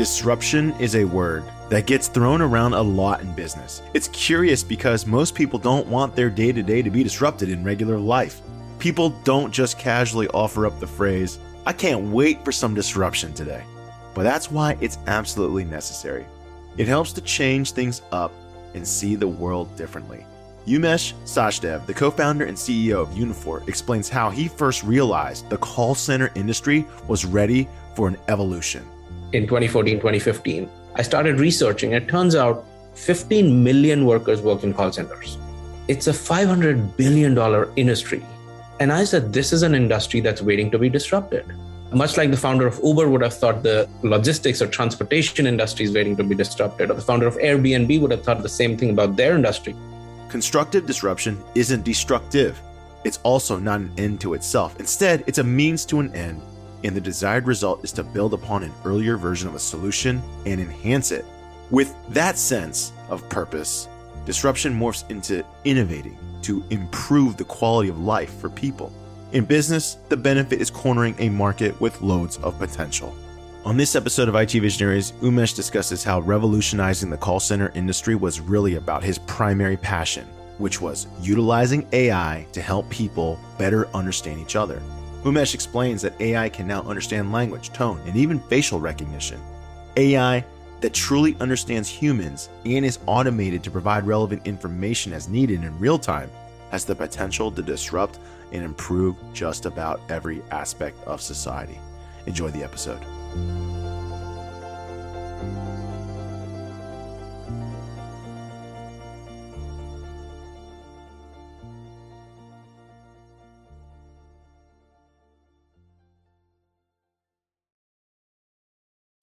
Disruption is a word that gets thrown around a lot in business. It's curious because most people don't want their day to day to be disrupted in regular life. People don't just casually offer up the phrase, I can't wait for some disruption today. But that's why it's absolutely necessary. It helps to change things up and see the world differently. Umesh Sachdev, the co founder and CEO of Uniphore, explains how he first realized the call center industry was ready for an evolution in 2014, 2015, I started researching. It turns out 15 million workers work in call centers. It's a $500 billion industry. And I said, this is an industry that's waiting to be disrupted. Much like the founder of Uber would have thought the logistics or transportation industry is waiting to be disrupted, or the founder of Airbnb would have thought the same thing about their industry. Constructive disruption isn't destructive. It's also not an end to itself. Instead, it's a means to an end and the desired result is to build upon an earlier version of a solution and enhance it. With that sense of purpose, disruption morphs into innovating to improve the quality of life for people. In business, the benefit is cornering a market with loads of potential. On this episode of IT Visionaries, Umesh discusses how revolutionizing the call center industry was really about his primary passion, which was utilizing AI to help people better understand each other. Umesh explains that AI can now understand language, tone, and even facial recognition. AI that truly understands humans and is automated to provide relevant information as needed in real time has the potential to disrupt and improve just about every aspect of society. Enjoy the episode.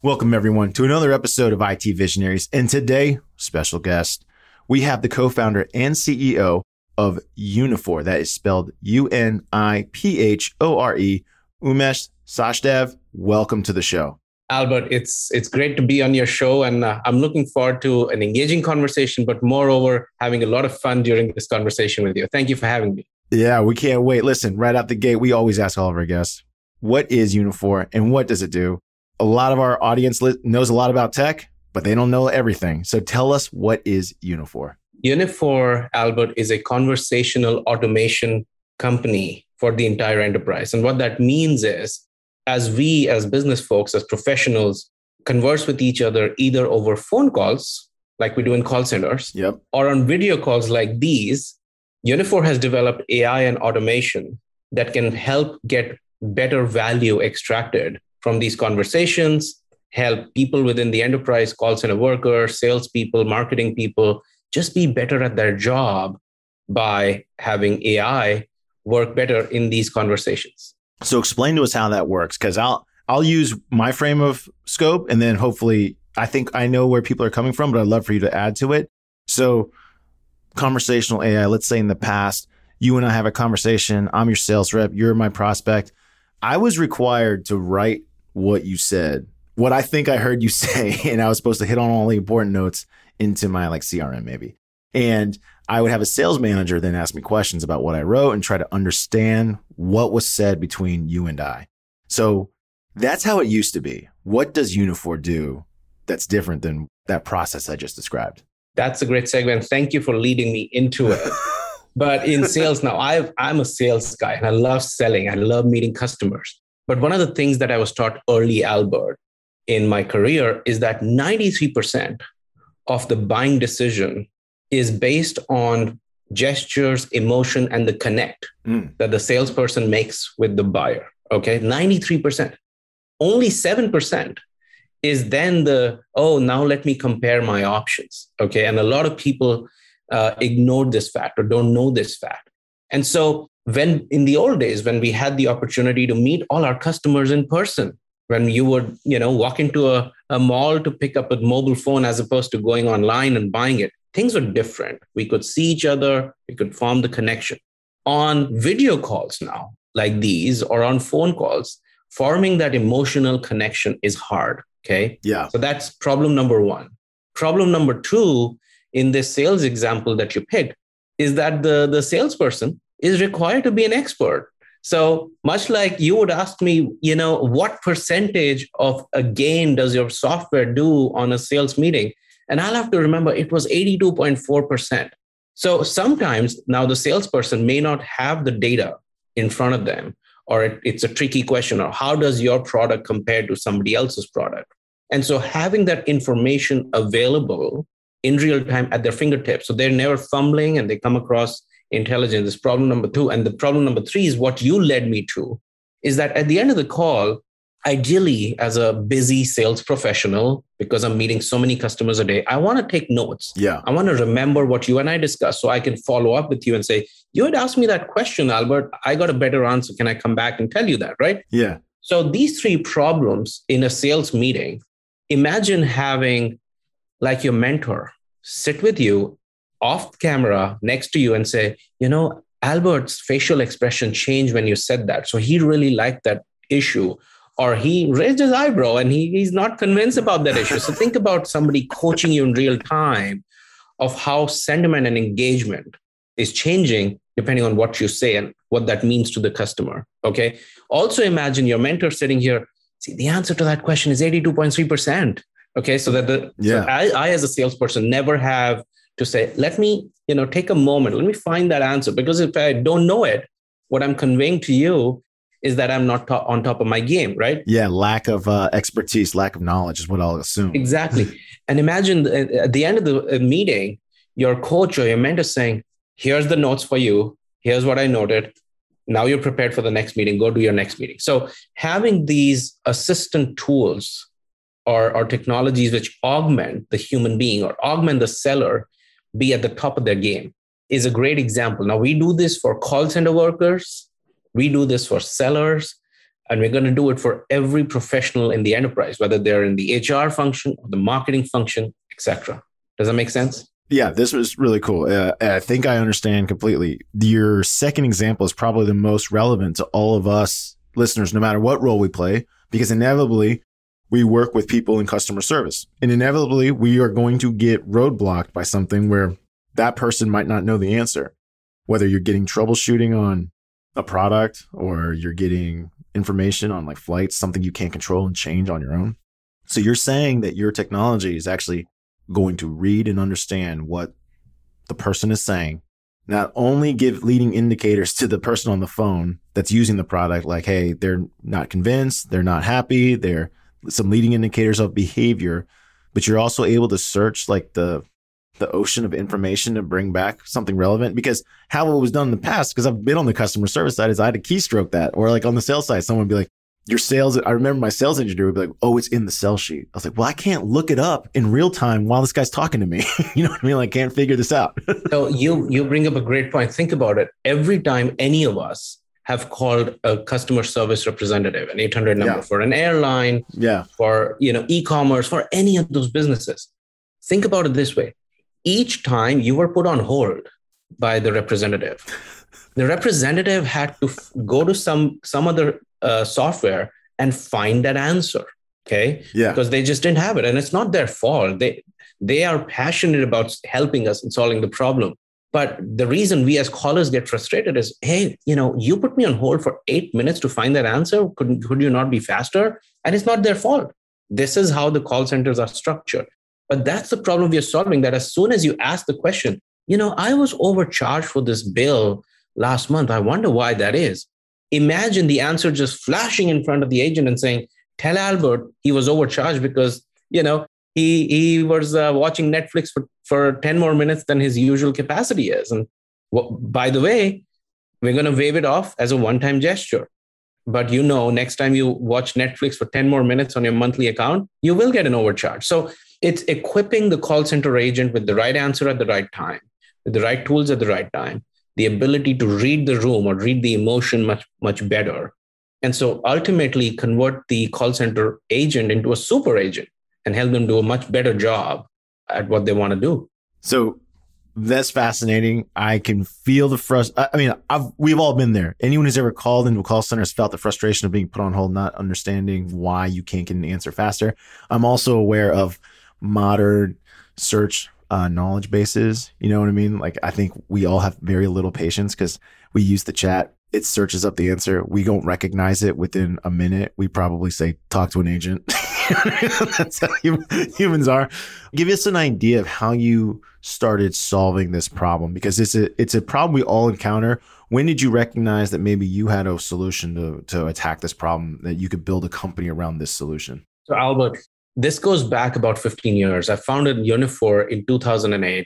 Welcome, everyone, to another episode of IT Visionaries. And today, special guest, we have the co founder and CEO of Uniphore. That is spelled U N I P H O R E, Umesh Sachdev. Welcome to the show. Albert, it's it's great to be on your show, and uh, I'm looking forward to an engaging conversation, but moreover, having a lot of fun during this conversation with you. Thank you for having me. Yeah, we can't wait. Listen, right out the gate, we always ask all of our guests, what is Uniphore and what does it do? A lot of our audience knows a lot about tech, but they don't know everything. So tell us what is Uniphore? Uniphore, Albert, is a conversational automation company for the entire enterprise. And what that means is, as we, as business folks, as professionals, converse with each other either over phone calls, like we do in call centers, yep. or on video calls like these, Uniphore has developed AI and automation that can help get better value extracted from these conversations, help people within the enterprise, call center workers, salespeople, marketing people, just be better at their job by having AI work better in these conversations. So explain to us how that works, because I'll I'll use my frame of scope, and then hopefully I think I know where people are coming from, but I'd love for you to add to it. So conversational AI, let's say in the past, you and I have a conversation. I'm your sales rep. You're my prospect. I was required to write what you said, what I think I heard you say, and I was supposed to hit on all the important notes into my like CRM maybe. And I would have a sales manager then ask me questions about what I wrote and try to understand what was said between you and I. So that's how it used to be. What does Uniphore do that's different than that process I just described? That's a great segment. Thank you for leading me into it. but in sales now, i I'm a sales guy and I love selling. I love meeting customers. But one of the things that I was taught early, Albert, in my career is that 93% of the buying decision is based on gestures, emotion, and the connect mm. that the salesperson makes with the buyer. Okay, 93%. Only 7% is then the, oh, now let me compare my options. Okay, and a lot of people uh, ignore this fact or don't know this fact. And so when in the old days when we had the opportunity to meet all our customers in person when you would you know walk into a, a mall to pick up a mobile phone as opposed to going online and buying it things were different. We could see each other we could form the connection. On video calls now like these or on phone calls forming that emotional connection is hard okay? Yeah. So that's problem number one. Problem number two in this sales example that you picked is that the the salesperson is required to be an expert So much like you would ask me, you know, what percentage of a gain does your software do on a sales meeting? And I'll have to remember it was 82.4%. So sometimes now the salesperson may not have the data in front of them, or it, it's a tricky question, or how does your product compare to somebody else's product? And so having that information available in real time at their fingertips, so they're never fumbling and they come across intelligence is problem number two. And the problem number three is what you led me to is that at the end of the call, ideally, as a busy sales professional, because I'm meeting so many customers a day, I want to take notes. Yeah. I want to remember what you and I discussed so I can follow up with you and say, You had asked me that question, Albert. I got a better answer. Can I come back and tell you that? Right. Yeah. So these three problems in a sales meeting, imagine having like your mentor sit with you off camera next to you and say, you know, Albert's facial expression changed when you said that. So he really liked that issue. Or he raised his eyebrow and he, he's not convinced about that issue. So think about somebody coaching you in real time of how sentiment and engagement is changing depending on what you say and what that means to the customer. Okay. Also imagine your mentor sitting here. See, the answer to that question is 82.3%. Okay. So that the yeah. So I, I as a salesperson never have to say, let me, you know, take a moment, let me find that answer. Because if I don't know it, what I'm conveying to you is that I'm not to- on top of my game, right? Yeah, lack of uh, expertise, lack of knowledge is what I'll assume. Exactly. and imagine at the end of the uh, meeting, your coach or your mentor saying, here's the notes for you. Here's what I noted. Now you're prepared for the next meeting. Go to your next meeting. So having these assistant tools or, or technologies which augment the human being or augment the seller be at the top of their game is a great example. Now, we do this for call center workers, we do this for sellers, and we're going to do it for every professional in the enterprise, whether they're in the HR function or the marketing function, etc. Does that make sense? Yeah, this was really cool. Uh, I think I understand completely. Your second example is probably the most relevant to all of us listeners, no matter what role we play, because inevitably we work with people in customer service. And inevitably, we are going to get roadblocked by something where that person might not know the answer. Whether you're getting troubleshooting on a product or you're getting information on like flights, something you can't control and change on your own. So you're saying that your technology is actually going to read and understand what the person is saying, not only give leading indicators to the person on the phone that's using the product, like, hey, they're not convinced, they're not happy, they're some leading indicators of behavior, but you're also able to search like the the ocean of information to bring back something relevant because how it was done in the past because I've been on the customer service side is I had to keystroke that or like on the sales side someone would be like your sales I remember my sales engineer would be like oh it's in the sell sheet. I was like well I can't look it up in real time while this guy's talking to me. You know what I mean? Like, I can't figure this out. So you you bring up a great point. Think about it. Every time any of us have called a customer service representative, an 800 number yeah. for an airline, yeah, for you know e-commerce, for any of those businesses. Think about it this way: each time you were put on hold by the representative, the representative had to f- go to some some other uh, software and find that answer. Okay, yeah, because they just didn't have it, and it's not their fault. They they are passionate about helping us and solving the problem but the reason we as callers get frustrated is, hey, you know, you put me on hold for eight minutes to find that answer. Could, could you not be faster? And it's not their fault. This is how the call centers are structured. But that's the problem we are solving. That as soon as you ask the question, you know, I was overcharged for this bill last month. I wonder why that is. Imagine the answer just flashing in front of the agent and saying, tell Albert he was overcharged because, you know, he he was uh, watching Netflix for, for 10 more minutes than his usual capacity is. And by the way, we're going to waive it off as a one time gesture. But you know, next time you watch Netflix for 10 more minutes on your monthly account, you will get an overcharge. So it's equipping the call center agent with the right answer at the right time, with the right tools at the right time, the ability to read the room or read the emotion much, much better. And so ultimately convert the call center agent into a super agent and help them do a much better job at what they want to do. So that's fascinating. I can feel the frustration. I mean, I've, we've all been there. Anyone who's ever called into a call center has felt the frustration of being put on hold, not understanding why you can't get an answer faster. I'm also aware of modern search uh, knowledge bases. You know what I mean? Like, I think we all have very little patience because we use the chat it searches up the answer. We don't recognize it within a minute. We probably say, talk to an agent. That's how humans are. Give us an idea of how you started solving this problem because it's a it's a problem we all encounter. When did you recognize that maybe you had a solution to to attack this problem that you could build a company around this solution? So Albert, this goes back about 15 years. I founded Uniphore in 2008.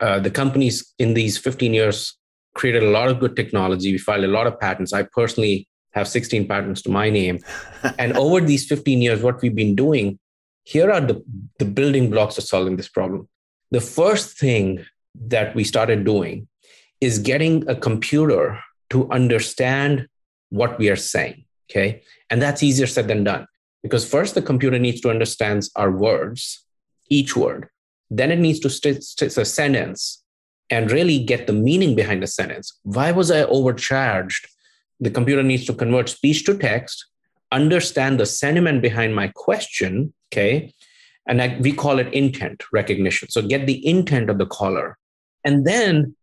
Uh, the companies in these 15 years created a lot of good technology. We filed a lot of patents. I personally have 16 patents to my name. and over these 15 years, what we've been doing, here are the, the building blocks of solving this problem. The first thing that we started doing is getting a computer to understand what we are saying. Okay. And that's easier said than done because first the computer needs to understand our words, each word. Then it needs to stitch a sentence and really get the meaning behind the sentence. Why was I overcharged? The computer needs to convert speech to text, understand the sentiment behind my question, okay? And I, we call it intent recognition. So get the intent of the caller. And then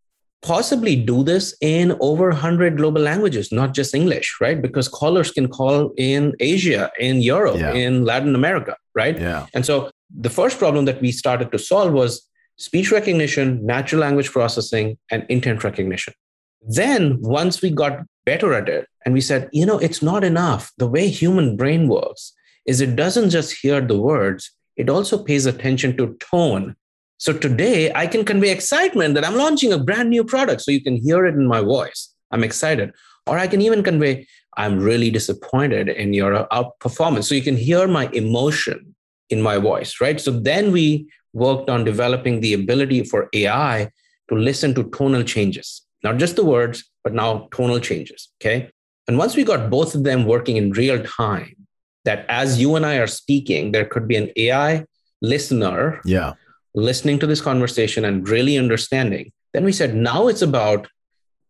possibly do this in over 100 global languages, not just English, right? Because callers can call in Asia, in Europe, yeah. in Latin America, right? Yeah. And so the first problem that we started to solve was speech recognition, natural language processing, and intent recognition. Then, once we got better at it, and we said, you know, it's not enough. The way human brain works is it doesn't just hear the words, it also pays attention to tone. So today, I can convey excitement that I'm launching a brand new product. So you can hear it in my voice. I'm excited. Or I can even convey, I'm really disappointed in your outperformance. So you can hear my emotion in my voice, right? So then we worked on developing the ability for AI to listen to tonal changes, not just the words, but now tonal changes. Okay. And once we got both of them working in real time, that as you and I are speaking, there could be an AI listener yeah. listening to this conversation and really understanding. Then we said, now it's about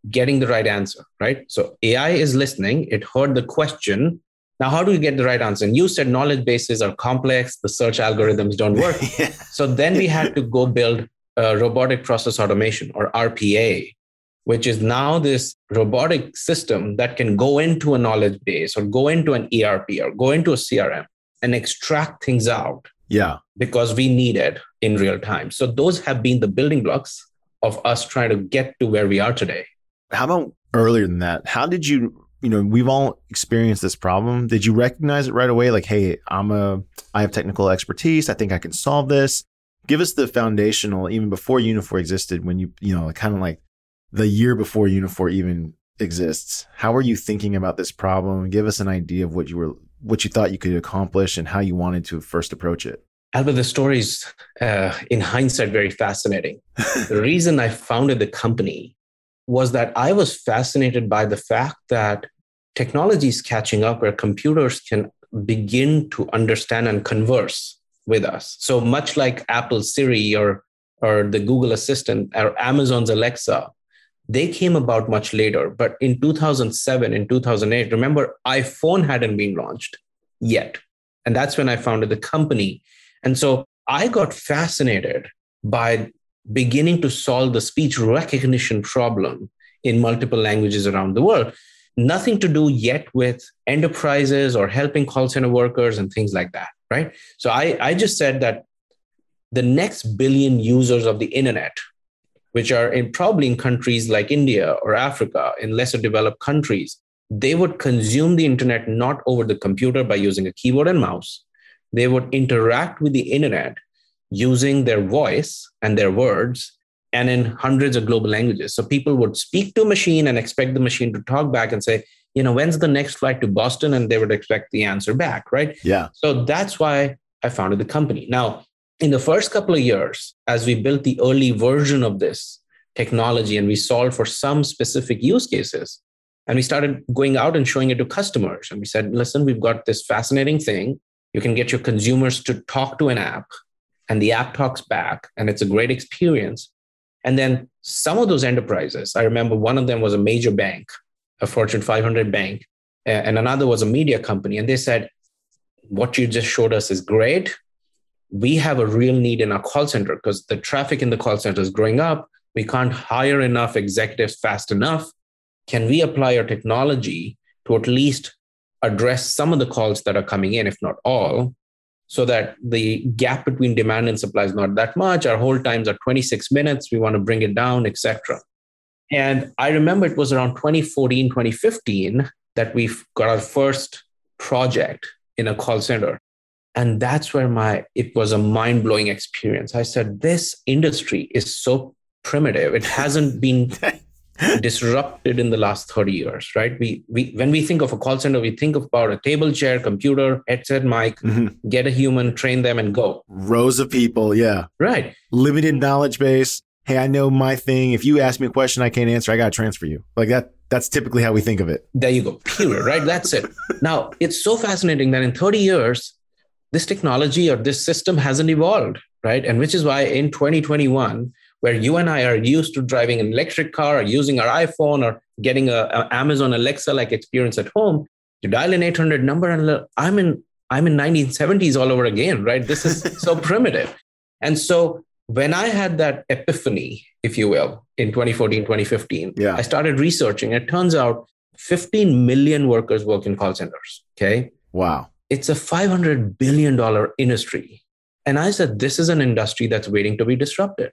getting the right answer, right? So AI is listening, it heard the question, now, how do we get the right answer? And you said knowledge bases are complex, the search algorithms don't work. yeah. So then we had to go build robotic process automation or RPA, which is now this robotic system that can go into a knowledge base or go into an ERP or go into a CRM and extract things out. Yeah. Because we need it in real time. So those have been the building blocks of us trying to get to where we are today. How about earlier than that? How did you you know, we've all experienced this problem. Did you recognize it right away? Like, hey, I'm a, I have technical expertise. I think I can solve this. Give us the foundational, even before Uniphore existed, when you, you know, kind of like the year before Uniphore even exists. How were you thinking about this problem? Give us an idea of what you were, what you thought you could accomplish and how you wanted to first approach it. Albert, the story is, uh, in hindsight, very fascinating. the reason I founded the company was that I was fascinated by the fact that technology is catching up where computers can begin to understand and converse with us. So much like Apple Siri or, or the Google Assistant or Amazon's Alexa, they came about much later. But in 2007, in 2008, remember, iPhone hadn't been launched yet. And that's when I founded the company. And so I got fascinated by beginning to solve the speech recognition problem in multiple languages around the world. Nothing to do yet with enterprises or helping call center workers and things like that, right? So I, I just said that the next billion users of the internet, which are in probably in countries like India or Africa, in lesser developed countries, they would consume the internet not over the computer by using a keyboard and mouse. They would interact with the internet using their voice and their words and in hundreds of global languages. So people would speak to a machine and expect the machine to talk back and say, you know, when's the next flight to Boston? And they would expect the answer back, right? Yeah. So that's why I founded the company. Now, in the first couple of years, as we built the early version of this technology and we solved for some specific use cases, and we started going out and showing it to customers. And we said, listen, we've got this fascinating thing. You can get your consumers to talk to an app and the app talks back and it's a great experience. And then some of those enterprises, I remember one of them was a major bank, a Fortune 500 bank, and another was a media company. And they said, What you just showed us is great. We have a real need in our call center because the traffic in the call center is growing up. We can't hire enough executives fast enough. can we apply our technology to at least address some of the calls that are coming in, if not all, so that the gap between demand and supply is not that much. Our hold times are 26 minutes. We want to bring it down, etc. And I remember it was around 2014, 2015 that we got our first project in a call center. And that's where my it was a mind-blowing experience. I said, this industry is so primitive. It hasn't been disrupted in the last 30 years, right? We, we when we think of a call center, we think about a table, chair, computer, headset, mic, mm-hmm. get a human, train them, and go. Rows of people, yeah. Right. Limited knowledge base. Hey, I know my thing. If you ask me a question I can't answer, I got to transfer you. Like that. That's typically how we think of it. There you go. Period. Right. That's it. now it's so fascinating that in 30 years, this technology or this system hasn't evolved, right? And which is why in 2021 where you and I are used to driving an electric car or using our iPhone or getting a, a Amazon Alexa like experience at home, you dial an 800 number and I'm in I'm in 1970s all over again, right? This is so primitive. And so when I had that epiphany, if you will, in 2014, 2015, yeah. I started researching. It turns out 15 million workers work in call centers. Okay. Wow. It's a $500 billion industry. And I said, this is an industry that's waiting to be disrupted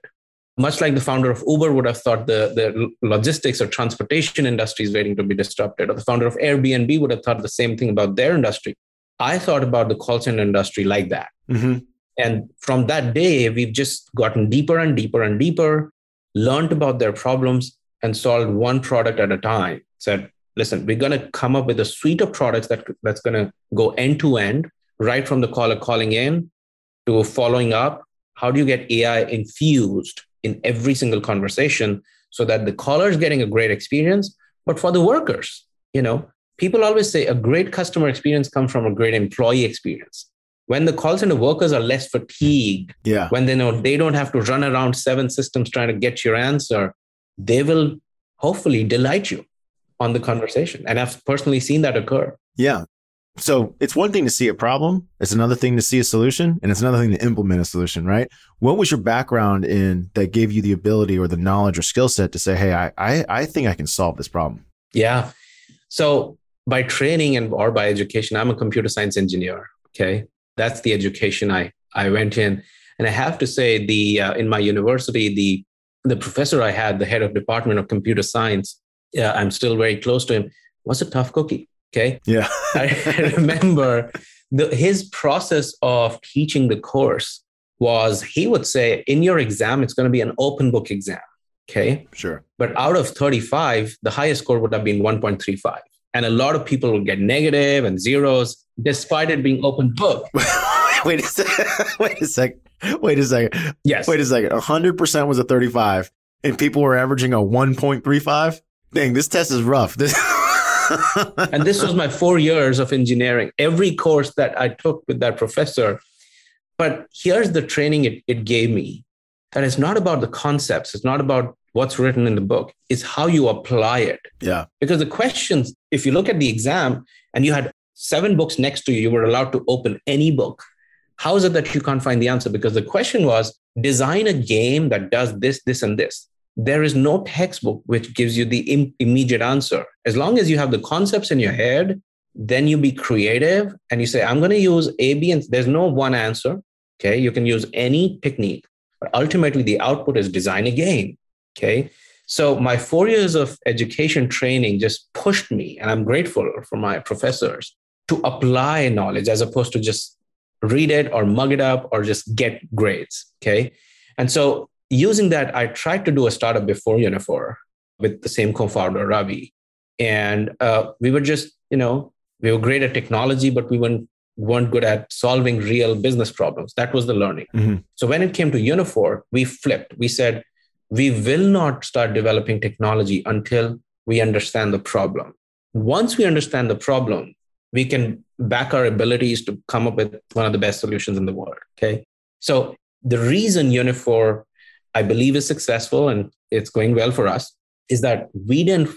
much like the founder of Uber would have thought the, the logistics or transportation industry is waiting to be disrupted, or the founder of Airbnb would have thought the same thing about their industry. I thought about the call center industry like that. Mm-hmm. And from that day, we've just gotten deeper and deeper and deeper, learned about their problems, and solved one product at a time. Said, listen, we're going to come up with a suite of products that, that's going to go end to end, right from the caller calling in to following up. How do you get AI infused in every single conversation so that the caller is getting a great experience but for the workers you know people always say a great customer experience comes from a great employee experience. When the call center workers are less fatigued yeah. when they know they don't have to run around seven systems trying to get your answer they will hopefully delight you on the conversation and i've personally seen that occur yeah so it's one thing to see a problem, it's another thing to see a solution, and it's another thing to implement a solution, right? What was your background in that gave you the ability or the knowledge or skill set to say, hey, I, I, I think I can solve this problem? Yeah. So by training and or by education, I'm a computer science engineer. Okay. That's the education I, I went in. And I have to say, the uh, in my university, the the professor I had, the head of department of computer science, uh, I'm still very close to him, was a tough cookie Okay. Yeah. I remember the, his process of teaching the course was he would say, in your exam, it's going to be an open book exam. Okay. Sure. But out of 35, the highest score would have been 1.35. And a lot of people would get negative and zeros despite it being open book. wait a second. Wait a second. Wait a second. Yes. Wait a second. 100% was a 35 and people were averaging a 1.35. Dang, this test is rough. This and this was my four years of engineering, every course that I took with that professor. But here's the training it, it gave me that it's not about the concepts, it's not about what's written in the book, it's how you apply it. Yeah. Because the questions, if you look at the exam and you had seven books next to you, you were allowed to open any book. How is it that you can't find the answer? Because the question was design a game that does this, this, and this there is no textbook which gives you the Im- immediate answer. As long as you have the concepts in your head, then you be creative and you say, I'm going to use A, B, and there's no one answer. Okay. You can use any technique, but ultimately the output is design a game. Okay. So my four years of education training just pushed me, and I'm grateful for my professors to apply knowledge as opposed to just read it or mug it up or just get grades. Okay. And so using that, I tried to do a startup before Uniphore with the same co-founder, Ravi. And uh, we were just, you know, we were great at technology, but we weren't, weren't good at solving real business problems. That was the learning. Mm-hmm. So when it came to Uniphore, we flipped. We said, we will not start developing technology until we understand the problem. Once we understand the problem, we can back our abilities to come up with one of the best solutions in the world. Okay. So the reason Uniphore I believe is successful and it's going well for us is that we didn't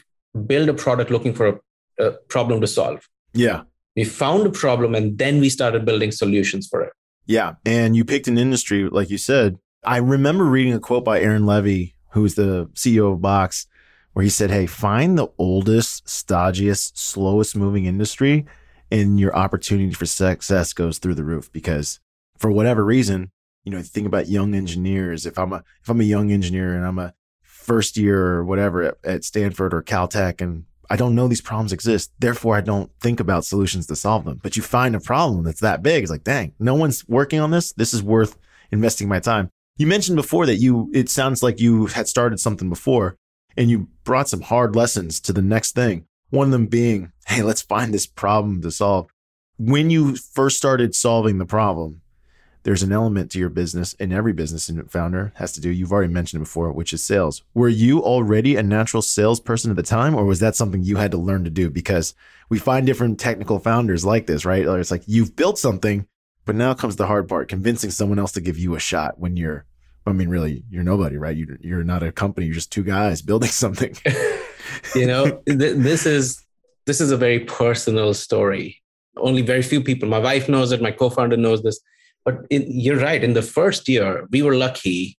build a product looking for a, a problem to solve. Yeah. We found a problem and then we started building solutions for it. Yeah. And you picked an industry, like you said. I remember reading a quote by Aaron Levie, who's the CEO of Box, where he said, Hey, find the oldest, stodgiest, slowest moving industry, and your opportunity for success goes through the roof because for whatever reason, you know, think about young engineers. If I'm a if I'm a young engineer and I'm a first year or whatever at, at Stanford or Caltech and I don't know these problems exist. Therefore, I don't think about solutions to solve them. But you find a problem that's that big. It's like, dang, no one's working on this. This is worth investing my time. You mentioned before that you, it sounds like you had started something before and you brought some hard lessons to the next thing. One of them being, hey, let's find this problem to solve. When you first started solving the problem, there's an element to your business and every business founder has to do you've already mentioned it before which is sales. Were you already a natural salesperson at the time or was that something you had to learn to do? Because we find different technical founders like this right? It's like you've built something but now comes the hard part convincing someone else to give you a shot when you're i mean really you're nobody right? You're, you're not a company you're just two guys building something. You know th- this is this is a very personal story. Only very few people my wife knows it my co-founder knows this but in, you're right. In the first year, we were lucky.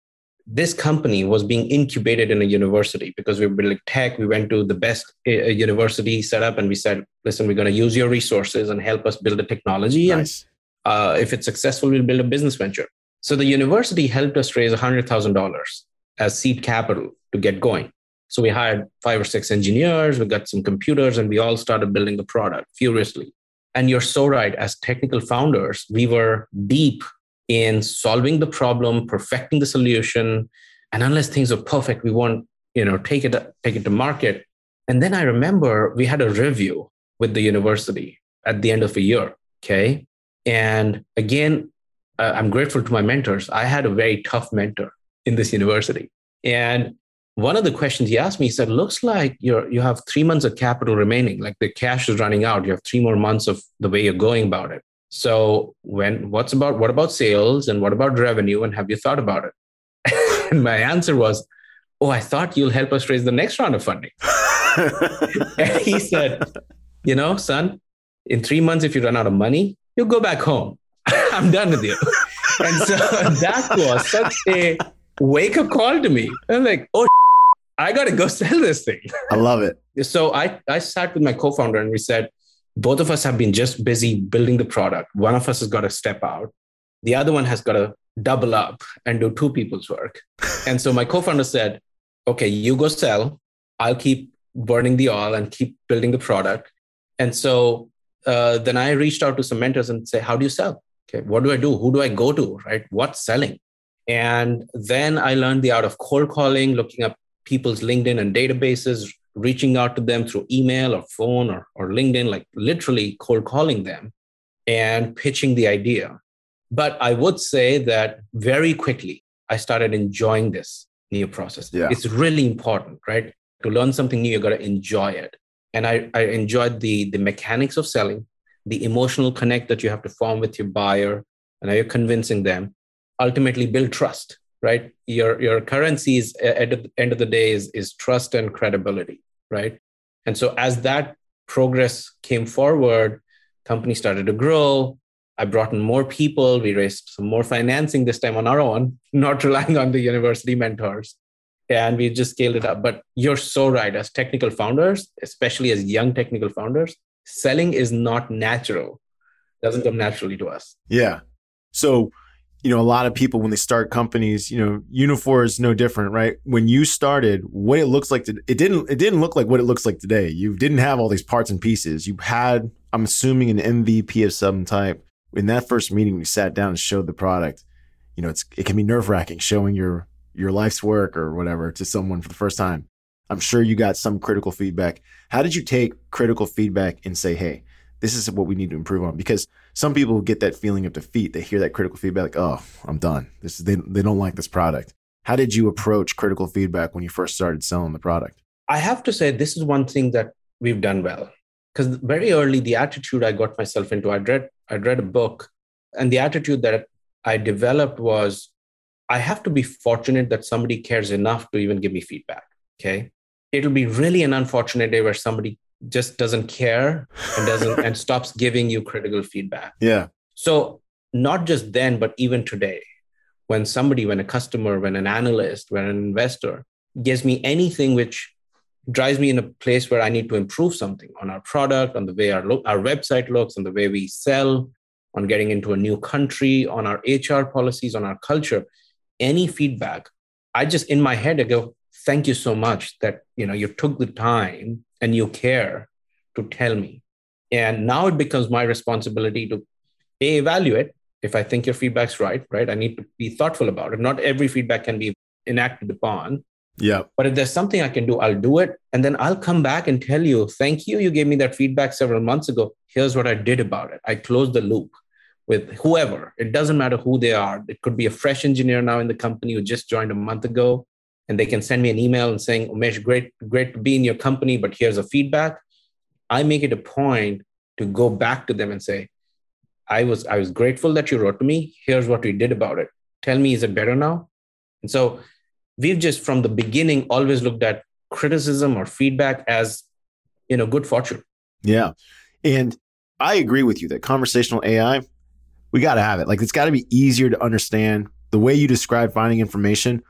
This company was being incubated in a university because we were building tech. We went to the best uh, university setup and we said, listen, we're going to use your resources and help us build the technology. Nice. And uh, if it's successful, we'll build a business venture. So the university helped us raise $100,000 as seed capital to get going. So we hired five or six engineers, we got some computers, and we all started building the product furiously. And you're so right. As technical founders, we were deep in solving the problem, perfecting the solution. And unless things are perfect, we won't, you know, take it take it to market. And then I remember we had a review with the university at the end of a year. Okay. And again, uh, I'm grateful to my mentors. I had a very tough mentor in this university. And one of the questions he asked me, he said, looks like you're, you have three months of capital remaining, like the cash is running out. You have three more months of the way you're going about it. So when, what's about, what about sales and what about revenue? And have you thought about it? and my answer was, oh, I thought you'll help us raise the next round of funding. and he said, you know, son, in three months, if you run out of money, you'll go back home. I'm done with you. and so that was such a wake up call to me. I'm like, oh, I got to go sell this thing. I love it. So I, I sat with my co founder and we said, both of us have been just busy building the product. One of us has got to step out, the other one has got to double up and do two people's work. and so my co founder said, okay, you go sell. I'll keep burning the oil and keep building the product. And so uh, then I reached out to some mentors and say, how do you sell? Okay, what do I do? Who do I go to? Right? What's selling? And then I learned the art of cold calling, looking up people's LinkedIn and databases, reaching out to them through email or phone or, or LinkedIn, like literally cold calling them and pitching the idea. But I would say that very quickly, I started enjoying this new process. Yeah. It's really important, right? To learn something new, you got to enjoy it. And I, I enjoyed the, the mechanics of selling, the emotional connect that you have to form with your buyer, and how you're convincing them, ultimately build trust right? Your your currency is at the end of the day is is trust and credibility, right? And so as that progress came forward, company started to grow. I brought in more people. We raised some more financing this time on our own, not relying on the university mentors. And we just scaled it up. But you're so right. As technical founders, especially as young technical founders, selling is not natural. Doesn't come naturally to us. Yeah. So you know, a lot of people when they start companies, you know, Uniphore is no different, right? When you started, what it looks like, to, it didn't, it didn't look like what it looks like today. You didn't have all these parts and pieces. You had, I'm assuming, an MVP of some type. In that first meeting, we sat down and showed the product. You know, it's it can be nerve wracking showing your your life's work or whatever to someone for the first time. I'm sure you got some critical feedback. How did you take critical feedback and say, hey, this is what we need to improve on? Because some people get that feeling of defeat. They hear that critical feedback, like, oh, I'm done. This is, they, they don't like this product. How did you approach critical feedback when you first started selling the product? I have to say, this is one thing that we've done well. Because very early, the attitude I got myself into, I'd read, I'd read a book, and the attitude that I developed was I have to be fortunate that somebody cares enough to even give me feedback. Okay. It'll be really an unfortunate day where somebody just doesn't care and doesn't and stops giving you critical feedback. Yeah. So not just then, but even today, when somebody, when a customer, when an analyst, when an investor gives me anything which drives me in a place where I need to improve something on our product, on the way our, lo- our website looks, on the way we sell, on getting into a new country, on our HR policies, on our culture, any feedback, I just in my head I go, thank you so much that you know you took the time and you care to tell me. And now it becomes my responsibility to a, evaluate if I think your feedback's right, right? I need to be thoughtful about it. Not every feedback can be enacted upon. Yeah. But if there's something I can do, I'll do it. And then I'll come back and tell you, thank you. You gave me that feedback several months ago. Here's what I did about it. I closed the loop with whoever. It doesn't matter who they are. It could be a fresh engineer now in the company who just joined a month ago. And they can send me an email and saying, Umesh, great, great to be in your company, but here's a feedback. I make it a point to go back to them and say, I was I was grateful that you wrote to me. Here's what we did about it. Tell me, is it better now? And so we've just from the beginning always looked at criticism or feedback as you know good fortune. Yeah. And I agree with you that conversational AI, we got to have it. Like it's got to be easier to understand. The way you describe finding information,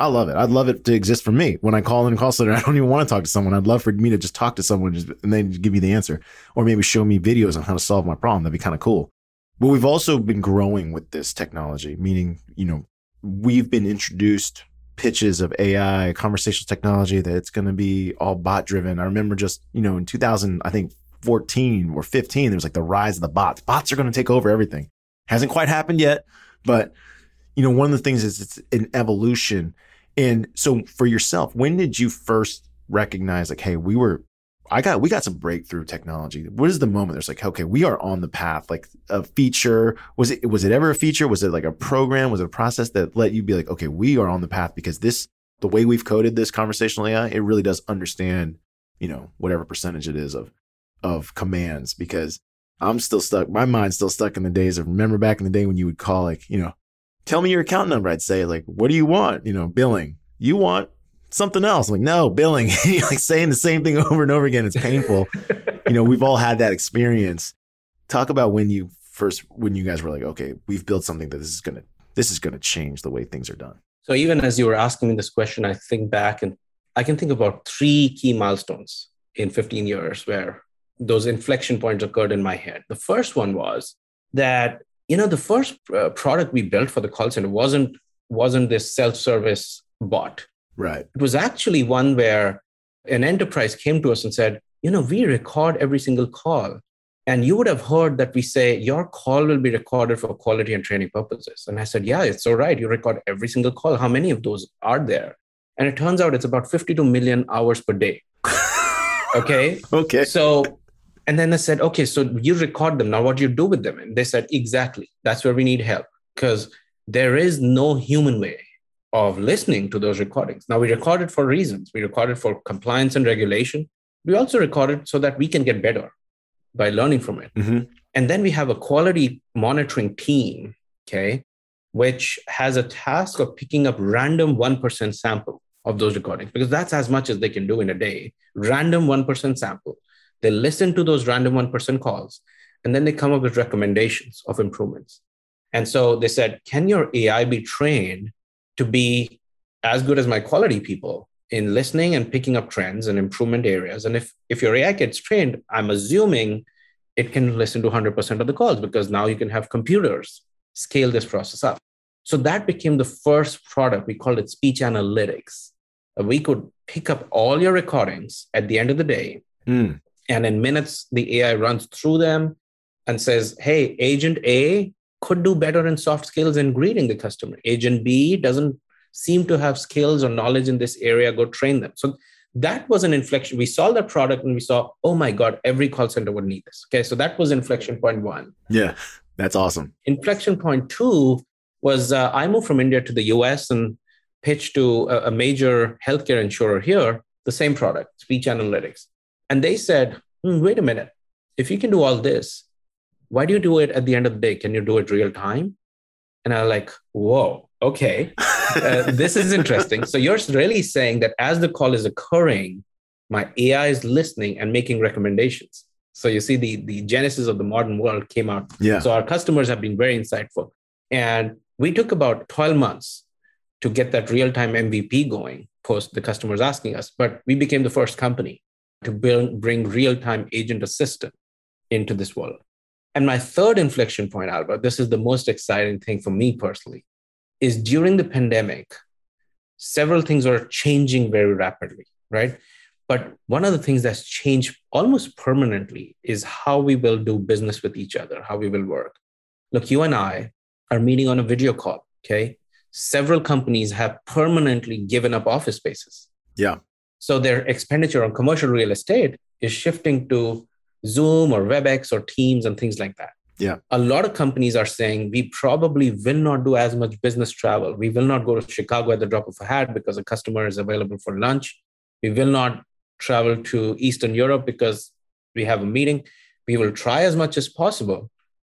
I love it. I'd love it to exist for me. When I call in a call center, I don't even want to talk to someone. I'd love for me to just talk to someone and then give me the answer or maybe show me videos on how to solve my problem. That'd be kind of cool. But we've also been growing with this technology, meaning, you know, we've been introduced pitches of AI, conversational technology that it's going to be all bot driven. I remember just, you know, in 2000, I think 14 or 15, there was like the rise of the bots. Bots are going to take over everything. Hasn't quite happened yet, but you know, one of the things is it's an evolution. And so for yourself, when did you first recognize like, hey, we were I got we got some breakthrough technology. What is the moment there's like, okay, we are on the path. Like a feature was it was it ever a feature? Was it like a program? Was it a process that let you be like, okay, we are on the path because this the way we've coded this conversational AI, it really does understand, you know, whatever percentage it is of of commands. Because I'm still stuck. My mind's still stuck in the days of remember back in the day when you would call like, you know, tell me your account number. I'd say like, what do you want? You know, billing. You want something else. I'm like, no, billing. like saying the same thing over and over again. It's painful. you know, we've all had that experience. Talk about when you first when you guys were like, okay, we've built something that this is gonna this is gonna change the way things are done. So even as you were asking me this question, I think back and I can think about three key milestones in 15 years where those inflection points occurred in my head. The first one was that you know the first uh, product we built for the call center wasn't wasn't this self-service bot Right. It was actually one where an enterprise came to us and said, you know, we record every single call. And you would have heard that we say, your call will be recorded for quality and training purposes. And I said, yeah, it's all right. You record every single call. How many of those are there? And it turns out it's about 52 million hours per day. okay. Okay. So, and then I said, okay, so you record them. Now, what do you do with them? And they said, exactly. That's where we need help because there is no human way of listening to those recordings. Now, we record it for reasons. We record it for compliance and regulation. We also record it so that we can get better by learning from it. Mm-hmm. And then we have a quality monitoring team, okay, which has a task of picking up random 1% sample of those recordings because that's as much as they can do in a day. Random 1% sample. They listen to those random 1% person calls and then they come up with recommendations of improvements. And so they said, can your AI be trained to be as good as my quality people in listening and picking up trends and improvement areas. And if, if your AI gets trained, I'm assuming it can listen to 100% of the calls because now you can have computers scale this process up. So that became the first product. We called it speech analytics. We could pick up all your recordings at the end of the day. Mm. And in minutes, the AI runs through them and says, hey, agent A could do better in soft skills in greeting the customer. Agent B doesn't seem to have skills or knowledge in this area, go train them. So that was an inflection. We saw that product and we saw, oh my God, every call center would need this. Okay, so that was inflection point one. Yeah, that's awesome. Inflection point two was uh, I moved from India to the US and pitched to a, a major healthcare insurer here the same product, speech analytics. And they said, hmm, wait a minute, if you can do all this, why do you do it at the end of the day? Can you do it real time? And I'm like, whoa, okay, uh, this is interesting. So you're really saying that as the call is occurring, my AI is listening and making recommendations. So you see, the the genesis of the modern world came out. Yeah. So our customers have been very insightful, and we took about 12 months to get that real time MVP going post the customers asking us, but we became the first company to build, bring real time agent assistant into this world. And my third inflection point, Albert, this is the most exciting thing for me personally, is during the pandemic, several things are changing very rapidly, right? But one of the things that's changed almost permanently is how we will do business with each other, how we will work. Look, you and I are meeting on a video call, okay? Several companies have permanently given up office spaces. Yeah. So their expenditure on commercial real estate is shifting to Zoom or WebEx or Teams and things like that. Yeah. A lot of companies are saying we probably will not do as much business travel. We will not go to Chicago at the drop of a hat because a customer is available for lunch. We will not travel to Eastern Europe because we have a meeting. We will try as much as possible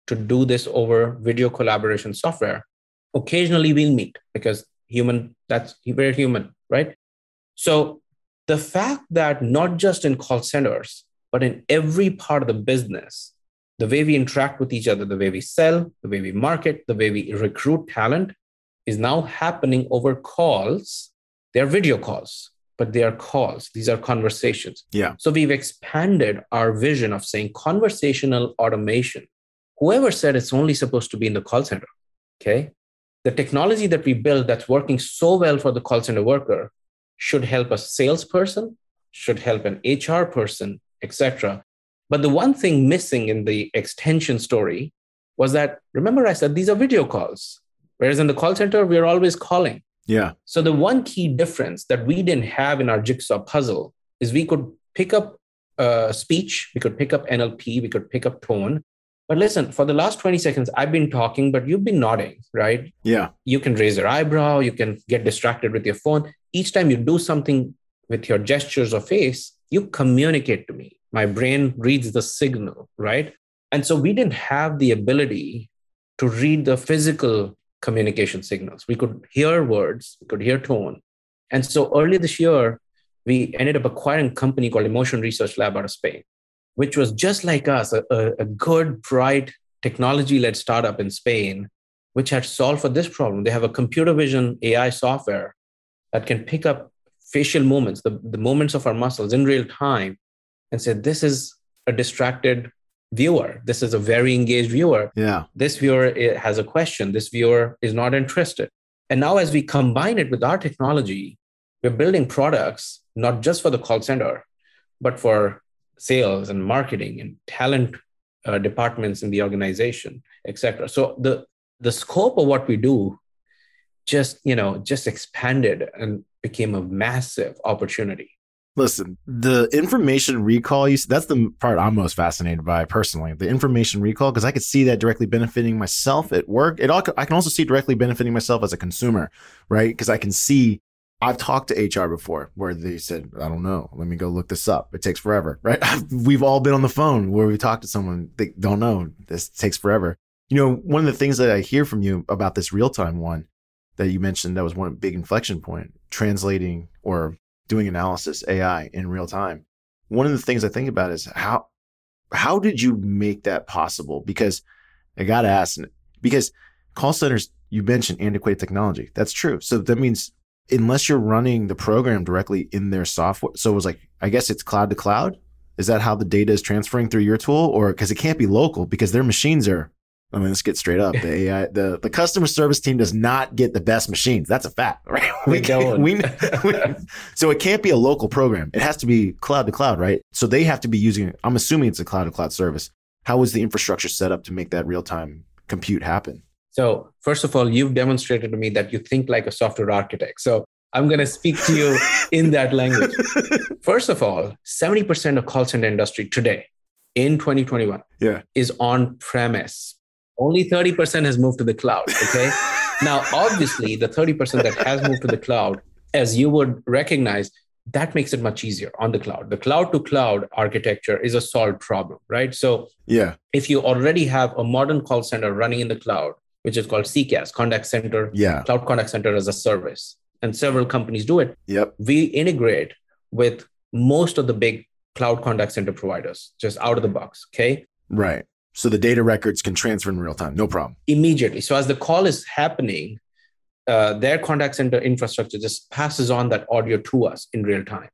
to do this over video collaboration software. Occasionally we'll meet because human, that's very human, right? So the fact that not just in call centers, but in every part of the business, the way we interact with each other, the way we sell, the way we market, the way we recruit talent is now happening over calls. They're video calls, but they are calls. These are conversations. Yeah. So we've expanded our vision of saying conversational automation. Whoever said it's only supposed to be in the call center, okay? The technology that we build that's working so well for the call center worker should help a salesperson, should help an HR person, etc. But the one thing missing in the extension story was that remember I said these are video calls, whereas in the call center we're always calling. Yeah. So the one key difference that we didn't have in our jigsaw puzzle is we could pick up uh, speech, we could pick up NLP, we could pick up tone. But listen, for the last 20 seconds, I've been talking, but you've been nodding, right? Yeah. You can raise your eyebrow, you can get distracted with your phone. Each time you do something with your gestures or face, you communicate to me. My brain reads the signal, right? And so we didn't have the ability to read the physical communication signals. We could hear words, we could hear tone. And so early this year, we ended up acquiring a company called Emotion Research Lab out of Spain, which was just like us, a, a good, bright, technology led startup in Spain, which had solved for this problem. They have a computer vision AI software that can pick up facial movements, the, the movements of our muscles in real time, and say, This is a distracted viewer. This is a very engaged viewer. Yeah. This viewer has a question. This viewer is not interested. And now, as we combine it with our technology, we're building products not just for the call center, but for sales and marketing and talent uh, departments in the organization, etc. So the the scope of what we do just you know just expanded and became a massive opportunity. Listen, the information recall, you, that's the part I'm most fascinated by personally. The information recall, because I could see that directly benefiting myself at work. It all, I can also see directly benefiting myself as a consumer, right? Because I can see, I've talked to HR before where they said, I don't know, let me go look this up. It takes forever, right? We've all been on the phone where we talk to someone, they don't know, this takes forever. You know, one of the things that I hear from you about this real time one that you mentioned, that was one big inflection point, translating or doing analysis AI in real time. One of the things I think about is how how did you make that possible? Because I got to ask because call centers you mentioned antiquated technology. That's true. So that means unless you're running the program directly in their software, so it was like I guess it's cloud to cloud. Is that how the data is transferring through your tool, or because it can't be local because their machines are I mean, let's get straight up. The AI, the, the customer service team does not get the best machines. That's a fact, right? We don't. We, we, so it can't be a local program. It has to be cloud to cloud, right? So they have to be using, I'm assuming it's a cloud to cloud service. How is the infrastructure set up to make that real time compute happen? So, first of all, you've demonstrated to me that you think like a software architect. So, I'm going to speak to you in that language. First of all, 70% of call center industry today in 2021 yeah. is on premise only 30% has moved to the cloud. Okay. now, obviously, the 30% that has moved to the cloud, as you would recognize, that makes it much easier on the cloud. The cloud to cloud architecture is a solved problem, right? So, yeah, if you already have a modern call center running in the cloud, which is called CCaaS, contact center, yeah, cloud contact center as a service, and several companies do it. Yep. We integrate with most of the big cloud contact center providers just out of the box. Okay. Right. So the data records can transfer in real time, no problem. Immediately. So as the call is happening, uh, their contact center infrastructure just passes on that audio to us in real time.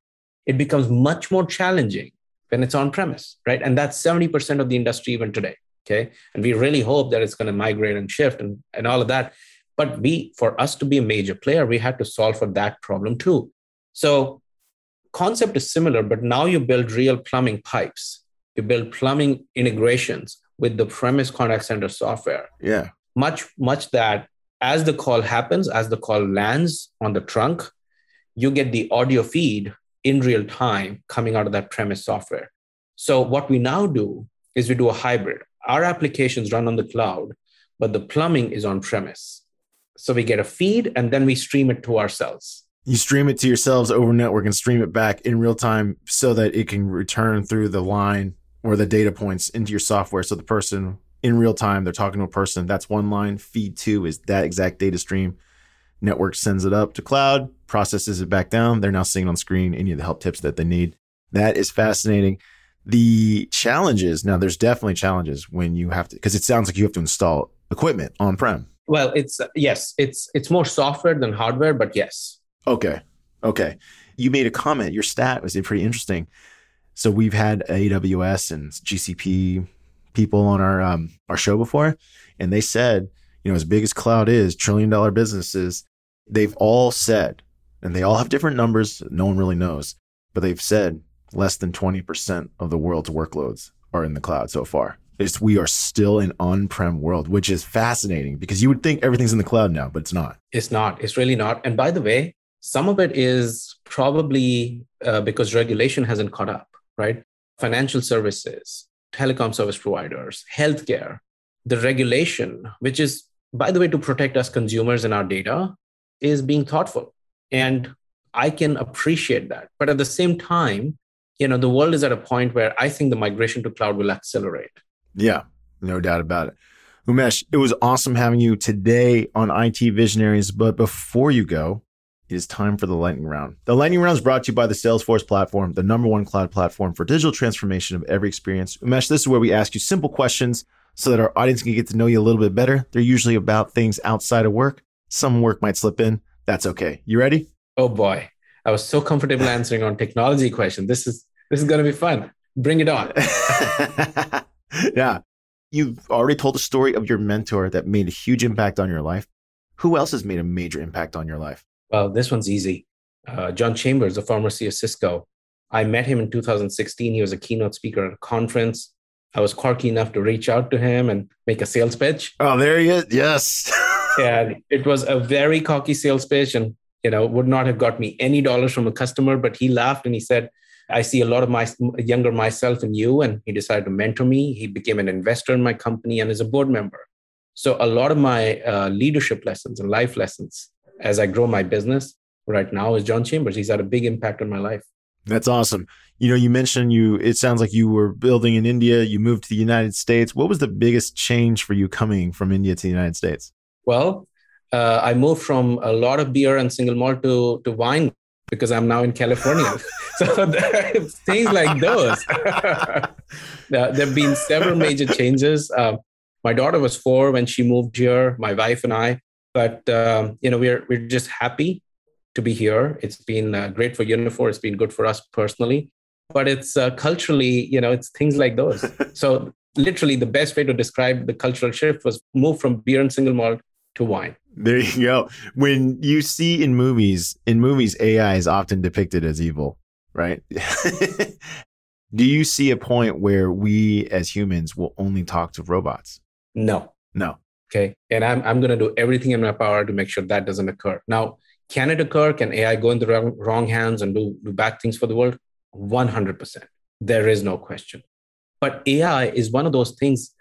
It becomes much more challenging when it's on premise, right? And that's 70% of the industry even today. Okay. And we really hope that it's going to migrate and shift and, and all of that. But we, for us to be a major player, we had to solve for that problem too. So concept is similar, but now you build real plumbing pipes. You build plumbing integrations with the premise contact center software. Yeah. Much, much that as the call happens, as the call lands on the trunk, you get the audio feed in real time coming out of that premise software. So what we now do is we do a hybrid. Our applications run on the cloud, but the plumbing is on premise. So we get a feed and then we stream it to ourselves. You stream it to yourselves over network and stream it back in real time so that it can return through the line or the data points into your software. So the person in real time, they're talking to a person. That's one line. Feed two is that exact data stream. Network sends it up to cloud, processes it back down. They're now seeing on screen any of the help tips that they need. That is fascinating. The challenges now, there's definitely challenges when you have to, because it sounds like you have to install equipment on prem. Well, it's yes, it's it's more software than hardware, but yes. Okay. Okay. You made a comment. Your stat was pretty interesting. So we've had AWS and GCP people on our um, our show before, and they said, you know, as big as cloud is, trillion dollar businesses, they've all said, and they all have different numbers. No one really knows, but they've said less than twenty percent of the world's workloads are in the cloud so far. It's, we are still an on-prem world, which is fascinating because you would think everything's in the cloud now, but it's not. It's not. It's really not. And by the way, some of it is probably uh, because regulation hasn't caught up, right? Financial services, telecom service providers, healthcare, the regulation, which is, by the way, to protect us consumers and our data, is being thoughtful. And I can appreciate that. But at the same time, you know, the world is at a point where I think the migration to cloud will accelerate. Yeah, no doubt about it. Umesh, it was awesome having you today on IT Visionaries. But before you go, it is time for the lightning round. The lightning round is brought to you by the Salesforce platform, the number one cloud platform for digital transformation of every experience. Umesh, this is where we ask you simple questions so that our audience can get to know you a little bit better. They're usually about things outside of work. Some work might slip in. That's okay. You ready? Oh boy. I was so comfortable answering on technology question. This is this is going to be fun. Bring it on. yeah. You've already told the story of your mentor that made a huge impact on your life. Who else has made a major impact on your life? Well, this one's easy. Uh, John Chambers, the former CEO of Cisco. I met him in 2016. He was a keynote speaker at a conference. I was quirky enough to reach out to him and make a sales pitch. Oh, there he is. Yes. and it was a very cocky sales pitch and, you know, would not have got me any dollars from a customer, but he laughed and he said, I see a lot of my younger myself in you. And he decided to mentor me. He became an investor in my company and is a board member. So a lot of my uh, leadership lessons and life lessons as I grow my business right now is John Chambers. He's had a big impact on my life. That's awesome. You know, you mentioned you, it sounds like you were building in India, you moved to the United States. What was the biggest change for you coming from India to the United States? Well, uh, I moved from a lot of beer and single malt to, to wine because I'm now in California. so things like those. there have been several major changes. Uh, my daughter was four when she moved here, my wife and I. But um, you know, we're we're just happy to be here. It's been uh, great for Uniphore. It's been good for us personally. But it's uh, culturally, you know, it's things like those. so literally, the best way to describe the cultural shift was move from beer and single malt to wine. There you go. When you see in movies, in movies, AI is often depicted as evil, right? Do you see a point where we as humans will only talk to robots? No. No. Okay. And I'm, I'm going to do everything in my power to make sure that doesn't occur. Now, can it occur? Can AI go in the wrong, wrong hands and do, do bad things for the world? 100%. There is no question. But AI is one of those things,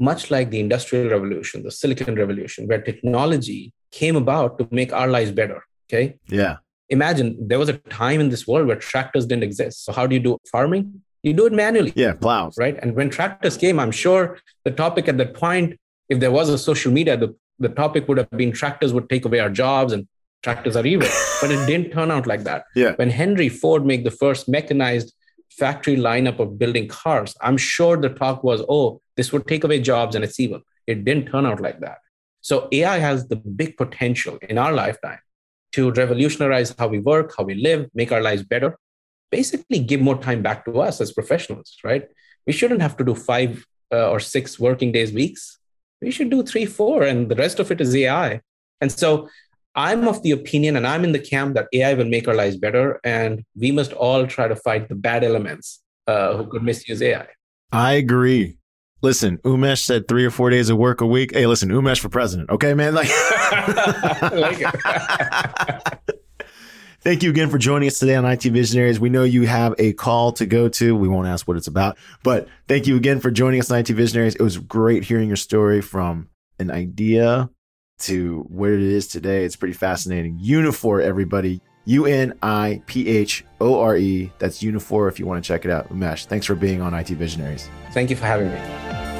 much like the industrial revolution, the silicon revolution, where technology came about to make our lives better. Okay. Yeah. Imagine there was a time in this world where tractors didn't exist. So, how do you do farming? You do it manually. Yeah, plows. Right. And when tractors came, I'm sure the topic at that point if there was a social media, the, the topic would have been tractors would take away our jobs and tractors are evil. but it didn't turn out like that. Yeah. When Henry Ford made the first mechanized factory lineup of building cars, I'm sure the talk was, oh, this would take away jobs and it's evil. It didn't turn out like that. So AI has the big potential in our lifetime to revolutionize how we work, how we live, make our lives better, basically give more time back to us as professionals, right? We shouldn't have to do five uh, or six working days weeks. We should do three, four, and the rest of it is AI. And so I'm of the opinion, and I'm in the camp that AI will make our lives better, and we must all try to fight the bad elements uh, who could misuse AI. I agree. Listen, Umesh said three or four days of work a week. Hey, listen, Umesh for president. Okay, man. Like, like Thank you again for joining us today on IT Visionaries. We know you have a call to go to. We won't ask what it's about, but thank you again for joining us on IT Visionaries. It was great hearing your story from an idea to where it is today. It's pretty fascinating. Uniphore, everybody. U N I P H O R E. That's Uniphore if you want to check it out. Umesh, thanks for being on IT Visionaries. Thank you for having me.